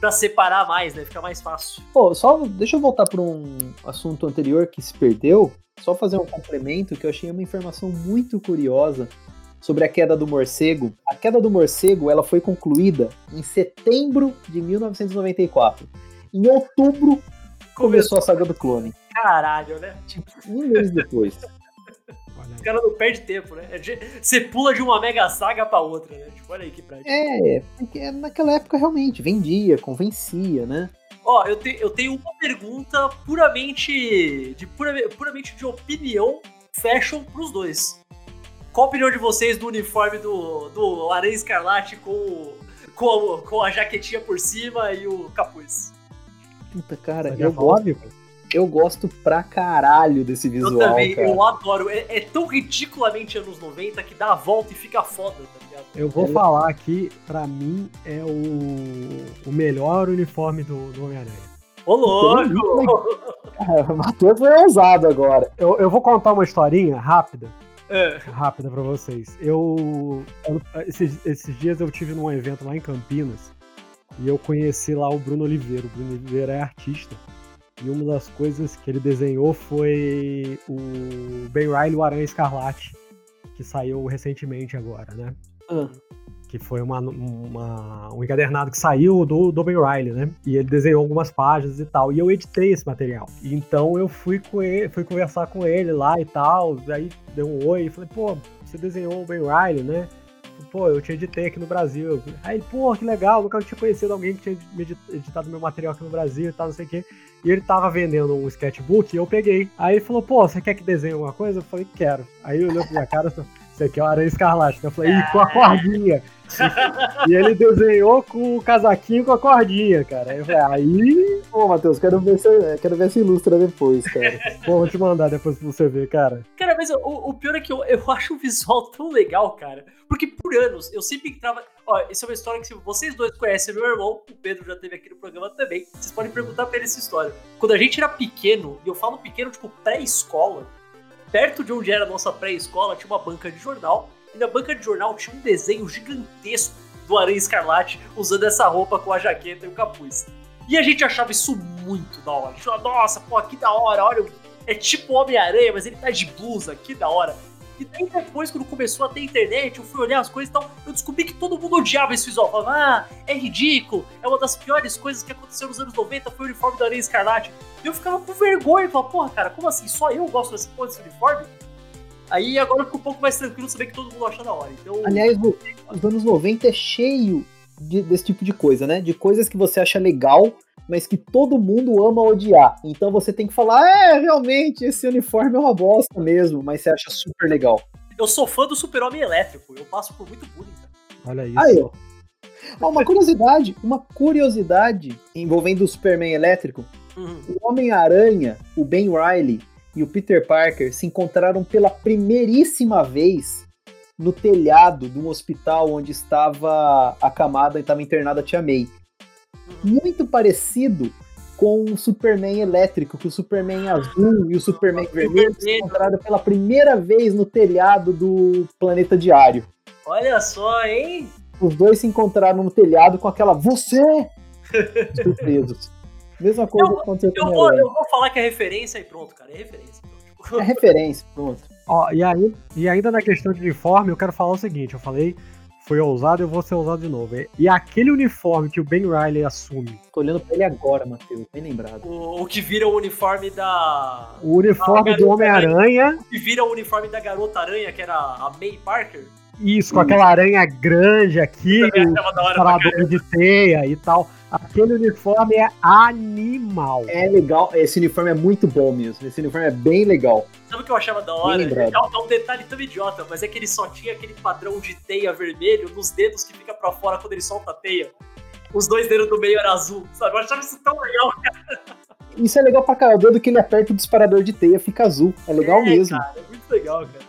para separar mais, né? Fica mais fácil. Pô, só deixa eu voltar para um assunto anterior que se perdeu. Só fazer um complemento que eu achei uma informação muito curiosa sobre a queda do morcego. A queda do morcego ela foi concluída em setembro de 1994. Em outubro começou a saga do clone. Caralho, né? Tipo, um mês depois. Os caras não perdem tempo, né? Você pula de uma mega saga pra outra, né? Tipo, olha aí que prático. É, porque naquela época realmente vendia, convencia, né? Ó, eu, te, eu tenho uma pergunta puramente de, pura, puramente de opinião fashion pros dois. Qual a opinião de vocês do uniforme do, do Aranha Escarlate com, com, com a jaquetinha por cima e o capuz? Puta, cara, eu gosto, eu gosto pra caralho desse visual. Eu também, cara. eu adoro. É, é, tão ridiculamente anos 90 que dá a volta e fica foda, tá ligado? Eu vou é. falar aqui, pra mim, é o, o melhor uniforme do, do Homem-Aranha. Ô, louco! o Matheus foi ousado agora. Eu, eu vou contar uma historinha rápida. É. Rápida pra vocês. Eu. Esses, esses dias eu tive num evento lá em Campinas e eu conheci lá o Bruno Oliveira. O Bruno Oliveira é artista. E uma das coisas que ele desenhou foi o Ben Riley, o Aranha Escarlate, que saiu recentemente agora, né? Uhum. Que foi uma, uma, um encadernado que saiu do, do Ben Riley, né? E ele desenhou algumas páginas e tal. E eu editei esse material. Então eu fui, com ele, fui conversar com ele lá e tal. Aí deu um oi e falei, pô, você desenhou o Ben Riley, né? pô, eu te editei aqui no Brasil. Aí, pô, que legal, nunca tinha conhecido alguém que tinha editado meu material aqui no Brasil e tal, não sei o quê. E ele tava vendendo um sketchbook e eu peguei. Aí ele falou, pô, você quer que desenhe alguma coisa? Eu falei, quero. Aí ele olhou pra minha cara e falou, você quer o Aranha Escarlate? Eu falei, ih, com a cordinha. E ele desenhou com o casaquinho com a cordinha, cara. Eu falei, aí. Pô, Matheus, quero ver se, quero ver se ilustra depois, cara. Pô, vou te mandar depois pra você ver, cara. Cara, mas o, o pior é que eu, eu acho o visual tão legal, cara. Porque por anos eu sempre entrava. Ó, isso é uma história que se vocês dois conhecem meu irmão, o Pedro já teve aqui no programa também. Vocês podem perguntar pra ele essa história. Quando a gente era pequeno, e eu falo pequeno, tipo, pré-escola, perto de onde era a nossa pré-escola, tinha uma banca de jornal. E na banca de jornal tinha um desenho gigantesco do Aranha Escarlate usando essa roupa com a jaqueta e o capuz. E a gente achava isso muito da hora. A gente falava, nossa, pô, que da hora, olha, é tipo Homem-Aranha, mas ele tá de blusa, que da hora. E daí depois, quando começou a ter internet, eu fui olhar as coisas e tal, eu descobri que todo mundo odiava esse visual. Falava, ah, é ridículo, é uma das piores coisas que aconteceu nos anos 90, foi o uniforme da Aranha Escarlate. E eu ficava com vergonha, falava, porra, cara, como assim? Só eu gosto desse, desse uniforme? Aí agora eu fico um pouco mais tranquilo saber que todo mundo acha da hora. Então... Aliás, os anos 90 é cheio de, desse tipo de coisa, né? De coisas que você acha legal, mas que todo mundo ama odiar. Então você tem que falar, é, realmente, esse uniforme é uma bosta mesmo, mas você acha super legal. Eu sou fã do super-homem elétrico, eu passo por muito bullying, cara. Olha isso. Aí, ó. ó. Uma curiosidade, uma curiosidade envolvendo o Superman elétrico. Uhum. O Homem-Aranha, o Ben Riley e o Peter Parker se encontraram pela primeiríssima vez no telhado de um hospital onde estava acamada e estava internada a Tia May muito parecido com o Superman elétrico, que o Superman azul e o Superman vermelho se encontraram pela primeira vez no telhado do planeta diário. Olha só, hein? Os dois se encontraram no telhado com aquela você surpresos. Mesma coisa eu, aconteceu eu vou, eu vou falar que é referência e pronto, cara. É referência. É referência, pronto. Ó, e, aí, e ainda na questão de uniforme, eu quero falar o seguinte: eu falei foi ousado, eu vou ser ousado de novo. E aquele uniforme que o Ben Riley assume. Tô olhando pra ele agora, Matheus, bem lembrado. O, o, que vira o uniforme da. O uniforme do Homem-Aranha. O que vira o uniforme da Garota Aranha, que era a May Parker. Isso, com aquela aranha grande aqui, parador de teia e tal. Aquele uniforme é animal. É legal, esse uniforme é muito bom mesmo. Esse uniforme é bem legal. Sabe o que eu achava da hora? É, é um detalhe tão idiota, mas é que ele só tinha aquele padrão de teia vermelho nos dedos que fica pra fora quando ele solta a teia. Os dois dedos do meio eram azul, sabe? Eu achava isso tão legal, cara. Isso é legal pra caralho. O dedo que ele aperta o disparador de teia fica azul. É legal é, mesmo. Cara, é muito legal, cara.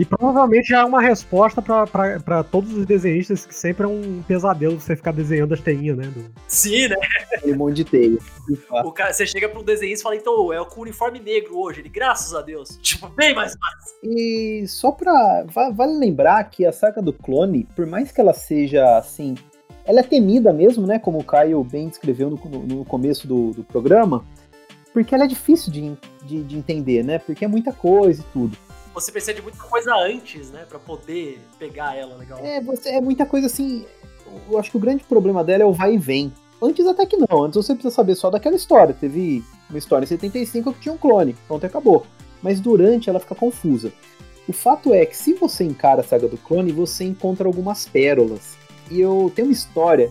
E provavelmente já é uma resposta para todos os desenhistas que sempre é um pesadelo você ficar desenhando as teinhas, né? Do... Sim, né? Um monte de teia. O cara, você chega para um desenhista e fala, então, é com uniforme negro hoje. Ele, graças a Deus. Tipo, bem mais fácil. E só pra. Vale lembrar que a saga do clone, por mais que ela seja assim. Ela é temida mesmo, né? Como o Caio bem descreveu no, no começo do, do programa. Porque ela é difícil de, de, de entender, né? Porque é muita coisa e tudo você precisa de muita coisa antes, né? Pra poder pegar ela legal. É, você, é muita coisa assim. Eu acho que o grande problema dela é o vai e vem. Antes até que não, antes você precisa saber só daquela história. Teve uma história em 75 que tinha um clone, pronto, acabou. Mas durante ela fica confusa. O fato é que se você encara a saga do clone, você encontra algumas pérolas. E eu tenho uma história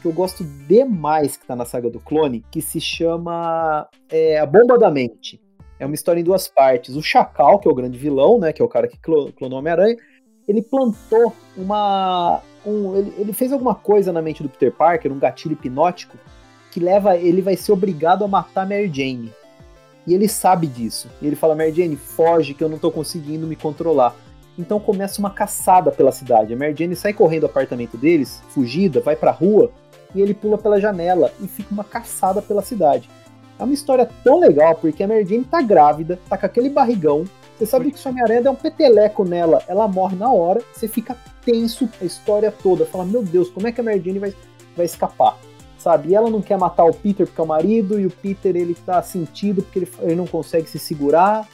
que eu gosto demais que tá na saga do clone, que se chama é, A Bomba da Mente. É uma história em duas partes. O Chacal, que é o grande vilão, né? Que é o cara que clonou Homem-Aranha, ele plantou uma. Um, ele, ele, fez alguma coisa na mente do Peter Parker, um gatilho hipnótico, que leva. Ele vai ser obrigado a matar Mary Jane. E ele sabe disso. E ele fala: Mary Jane, foge que eu não tô conseguindo me controlar. Então começa uma caçada pela cidade. A Mary Jane sai correndo do apartamento deles, fugida, vai pra rua, e ele pula pela janela e fica uma caçada pela cidade. É uma história tão legal, porque a Mary Jane tá grávida, tá com aquele barrigão, você sabe que o Homem-Aranha dá um peteleco nela, ela morre na hora, você fica tenso a história toda, fala, meu Deus, como é que a Mary Jane vai, vai escapar? Sabe? E ela não quer matar o Peter porque é o marido, e o Peter ele tá sentido porque ele, ele não consegue se segurar.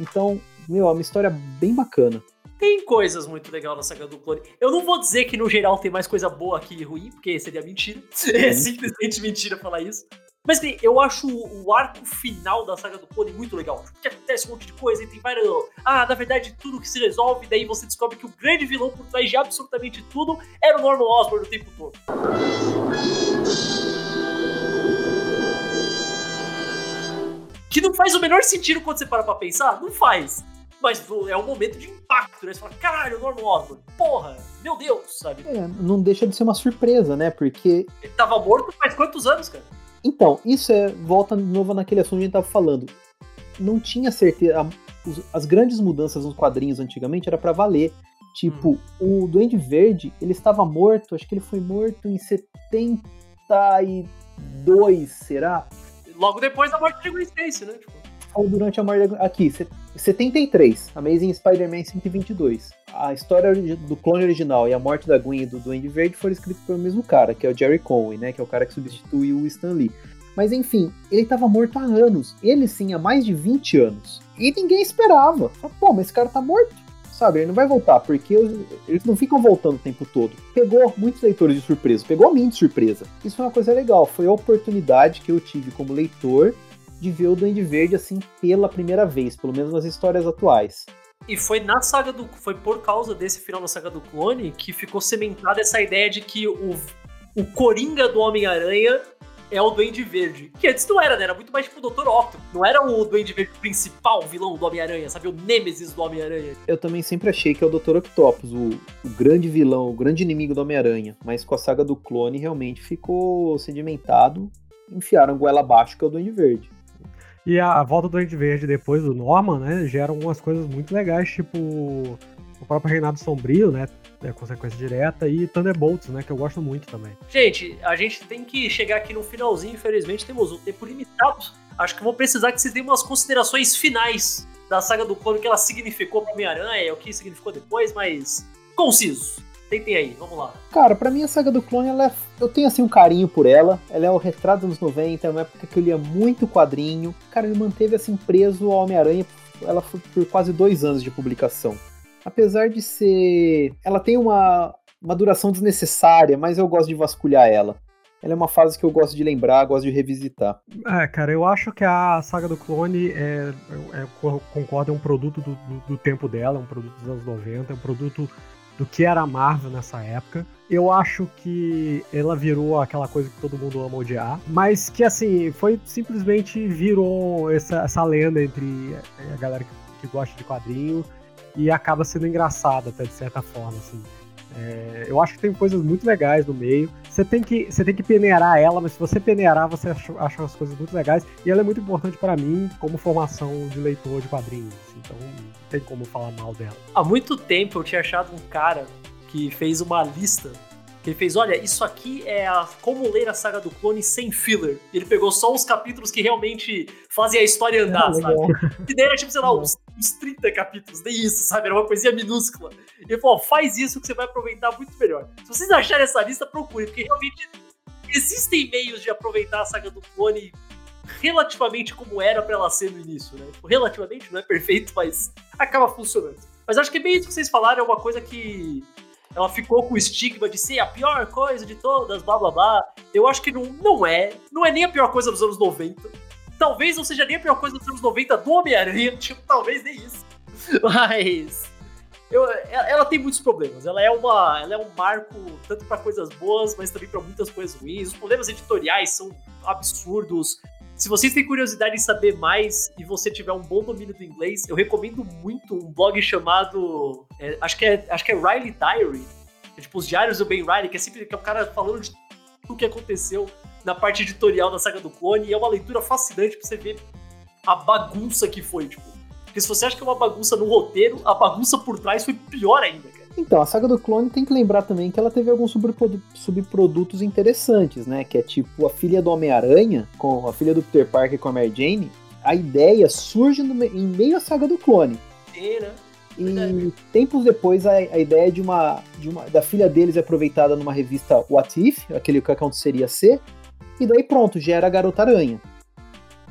Então, meu, é uma história bem bacana tem coisas muito legais na saga do clone. Eu não vou dizer que no geral tem mais coisa boa que ruim, porque seria mentira. É simplesmente mentira falar isso. Mas bem, eu acho o arco final da saga do clone muito legal. Porque acontece um monte de coisa e tem várias. Ah, na verdade, tudo que se resolve, daí você descobre que o grande vilão por trás de absolutamente tudo era o Norman Osborn o tempo todo. Que não faz o menor sentido quando você para pra pensar? Não faz mas é um momento de impacto, né? Você fala, caralho, Norman Osborn, porra, meu Deus, sabe? É, não deixa de ser uma surpresa, né? Porque. Ele tava morto faz quantos anos, cara? Então, isso é. Volta de novo naquele assunto que a gente tava falando. Não tinha certeza. As grandes mudanças nos quadrinhos antigamente era para valer. Tipo, hum. o Duende Verde, ele estava morto, acho que ele foi morto em 72, será? Logo depois da morte de Gwen Stacy, né? Tipo ou durante a morte aqui, 73, Amazing Spider-Man 122. A história do clone original e a morte da Gwen e do Duende Verde foram escritos pelo mesmo cara, que é o Jerry Conway, né, que é o cara que substitui o Stan Lee. Mas enfim, ele estava morto há anos. Ele sim, há mais de 20 anos. E ninguém esperava. Pô, mas esse cara tá morto. Sabe, ele não vai voltar, porque eles não ficam voltando o tempo todo. Pegou muitos leitores de surpresa, pegou a mim de surpresa. Isso é uma coisa legal, foi a oportunidade que eu tive como leitor de ver o Duende Verde assim pela primeira vez, pelo menos nas histórias atuais. E foi na saga do. Foi por causa desse final da saga do clone que ficou cimentada essa ideia de que o, o Coringa do Homem-Aranha é o Duende Verde. Que antes não era, né? Era muito mais tipo o Dr. Octo. Não era o Duende Verde principal, o vilão do Homem-Aranha, sabe? O Nêmesis do Homem-Aranha. Eu também sempre achei que é o Dr. Octopus, o, o grande vilão, o grande inimigo do Homem-Aranha. Mas com a saga do clone realmente ficou sedimentado. Enfiaram goela abaixo que é o Duende Verde. E a, a volta do Duende Verde depois do Norman, né, gera algumas coisas muito legais, tipo o próprio Reinado Sombrio, né, é consequência direta, e Thunderbolts, né, que eu gosto muito também. Gente, a gente tem que chegar aqui no finalzinho, infelizmente temos um tempo limitado. Acho que vou precisar que vocês deem umas considerações finais da saga do clone, que ela significou para Homem-Aranha, o que significou depois, mas conciso. Tentem aí, vamos lá. Cara, para mim a saga do clone, ela é, eu tenho assim um carinho por ela. Ela é o retrato dos 90, é uma época que eu lia muito quadrinho. Cara, ele manteve assim preso ao Homem-Aranha. Ela foi por quase dois anos de publicação. Apesar de ser. Ela tem uma, uma duração desnecessária, mas eu gosto de vasculhar ela. Ela é uma fase que eu gosto de lembrar, gosto de revisitar. É, cara, eu acho que a saga do clone é, é concordo, é um produto do, do, do, tempo dela, é um produto dos anos 90, é um produto do que era a Marvel nessa época. Eu acho que ela virou aquela coisa que todo mundo ama odiar, mas que assim, foi simplesmente virou essa, essa lenda entre a galera que, que gosta de quadrinho e acaba sendo engraçada até de certa forma, assim. É, eu acho que tem coisas muito legais no meio. Você tem que, você tem que peneirar ela, mas se você peneirar, você acha, acha as coisas muito legais. E ela é muito importante para mim como formação de leitor de quadrinhos. Então não tem como falar mal dela. Há muito tempo eu tinha achado um cara que fez uma lista ele fez, olha, isso aqui é a, como ler a saga do clone sem filler. Ele pegou só os capítulos que realmente fazem a história andar, é, sabe? E daí era tipo, sei lá, uns, uns 30 capítulos, nem isso, sabe? Era uma coisinha minúscula. E ele falou, faz isso que você vai aproveitar muito melhor. Se vocês acharem essa lista, procure, porque realmente existem meios de aproveitar a saga do clone relativamente como era para ela ser no início, né? Tipo, relativamente, não é perfeito, mas acaba funcionando. Mas acho que bem isso que vocês falaram é uma coisa que ela ficou com o estigma de ser a pior coisa de todas, blá blá blá. Eu acho que não, não é. Não é nem a pior coisa dos anos 90. Talvez não seja nem a pior coisa dos anos 90 do Homem-Aranha. Tipo, talvez nem isso. Mas. Eu, ela tem muitos problemas. Ela é uma, ela é um marco tanto para coisas boas, mas também para muitas coisas ruins. Os problemas editoriais são absurdos. Se vocês têm curiosidade em saber mais e você tiver um bom domínio do inglês, eu recomendo muito um blog chamado, é, acho que é, acho que é Riley Diary, é tipo os diários do Ben Riley, que é sempre que é cara falando de tudo que aconteceu na parte editorial da saga do clone, e é uma leitura fascinante pra você ver a bagunça que foi, tipo. Porque se você acha que é uma bagunça no roteiro, a bagunça por trás foi pior ainda, cara. Então, a saga do clone tem que lembrar também que ela teve alguns subprodutos interessantes, né? Que é tipo a filha do Homem-Aranha, com a filha do Peter Parker com a Mary Jane. A ideia surge no, em meio à saga do clone. É, né? E Verdade. tempos depois a, a, ideia de uma, de uma da filha deles é aproveitada numa revista What If, aquele que aconteceria ser, e daí pronto, gera a Garota Aranha.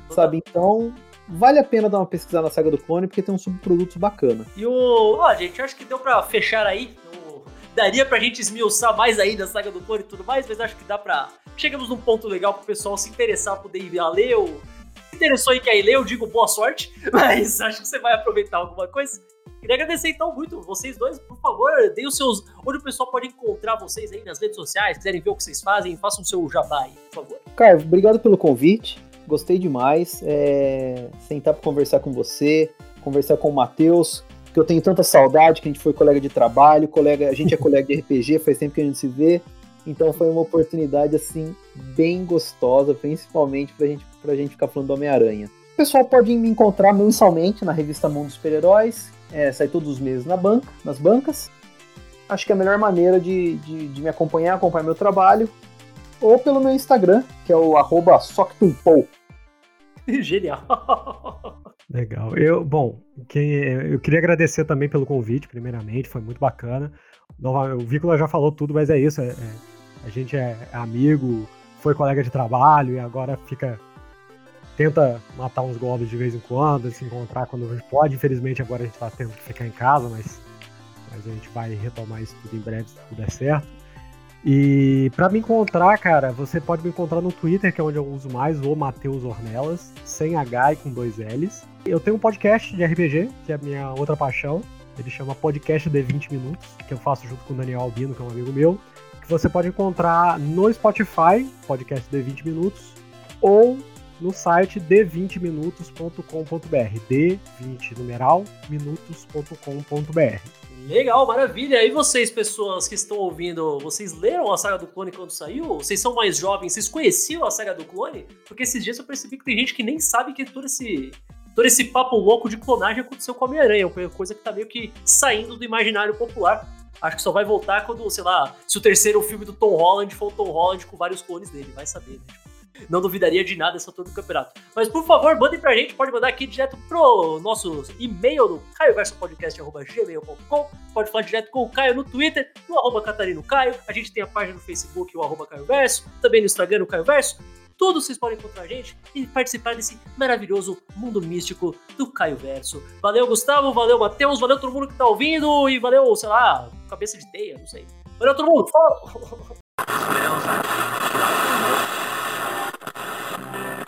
Sabe? Então, vale a pena dar uma pesquisada na saga do clone, porque tem uns subprodutos bacana. E o. Ó, gente, acho que deu pra fechar aí. Daria pra gente esmiuçar mais ainda a saga do clone e tudo mais, mas acho que dá pra. Chegamos num ponto legal pro pessoal se interessar, poder ir a ler. Ou... Se interessou em quer ler, eu digo boa sorte, mas acho que você vai aproveitar alguma coisa. Queria agradecer então muito vocês dois, por favor, deem os seus. Onde o pessoal pode encontrar vocês aí nas redes sociais, quiserem ver o que vocês fazem, façam o seu jabá aí, por favor. Carlos, obrigado pelo convite gostei demais. É, sentar para conversar com você, conversar com o Matheus, que eu tenho tanta saudade, que a gente foi colega de trabalho, colega, a gente é colega de RPG, faz tempo que a gente se vê. Então foi uma oportunidade assim bem gostosa, principalmente pra gente, pra gente ficar falando do Homem-Aranha. O pessoal pode me encontrar mensalmente na revista Mundo Super-Heróis, é, sai todos os meses na banca, nas bancas. Acho que é a melhor maneira de, de, de me acompanhar, acompanhar meu trabalho, ou pelo meu Instagram, que é o arroba Genial. Legal. Eu, bom, quem, eu queria agradecer também pelo convite, primeiramente, foi muito bacana. O Vícola já falou tudo, mas é isso. É, é, a gente é amigo, foi colega de trabalho e agora fica. Tenta matar uns goblins de vez em quando, se encontrar quando a gente pode. Infelizmente agora a gente tá tendo que ficar em casa, mas, mas a gente vai retomar isso tudo em breve se tudo der certo. E para me encontrar, cara, você pode me encontrar no Twitter, que é onde eu uso mais, o Matheus Ornelas, sem H e com dois L's. Eu tenho um podcast de RPG, que é a minha outra paixão. Ele chama Podcast de 20 Minutos, que eu faço junto com o Daniel Albino, que é um amigo meu. Que você pode encontrar no Spotify, podcast de 20 minutos, ou no site d20minutos.com.br. D20 numeral minutos.com.br. Legal, maravilha. E vocês, pessoas que estão ouvindo, vocês leram a saga do clone quando saiu? Vocês são mais jovens, vocês conheciam a saga do clone? Porque esses dias eu percebi que tem gente que nem sabe que todo esse, todo esse papo louco de clonagem aconteceu com a Homem-Aranha, coisa que tá meio que saindo do imaginário popular. Acho que só vai voltar quando, sei lá, se o terceiro filme do Tom Holland for o Tom Holland com vários clones dele, vai saber, né? Não duvidaria de nada essa altura do campeonato. Mas por favor, mandem pra gente, pode mandar aqui direto pro nosso e-mail no caioversopodcast.gmail.com Pode falar direto com o Caio no Twitter, no arroba Catarino Caio. A gente tem a página no Facebook, o arroba Caio Verso, também no Instagram, no Caio Verso. Tudo vocês podem encontrar a gente e participar desse maravilhoso mundo místico do Caio Verso. Valeu, Gustavo, valeu, Matheus, valeu todo mundo que tá ouvindo e valeu, sei lá, cabeça de teia, não sei. Valeu todo mundo, falou!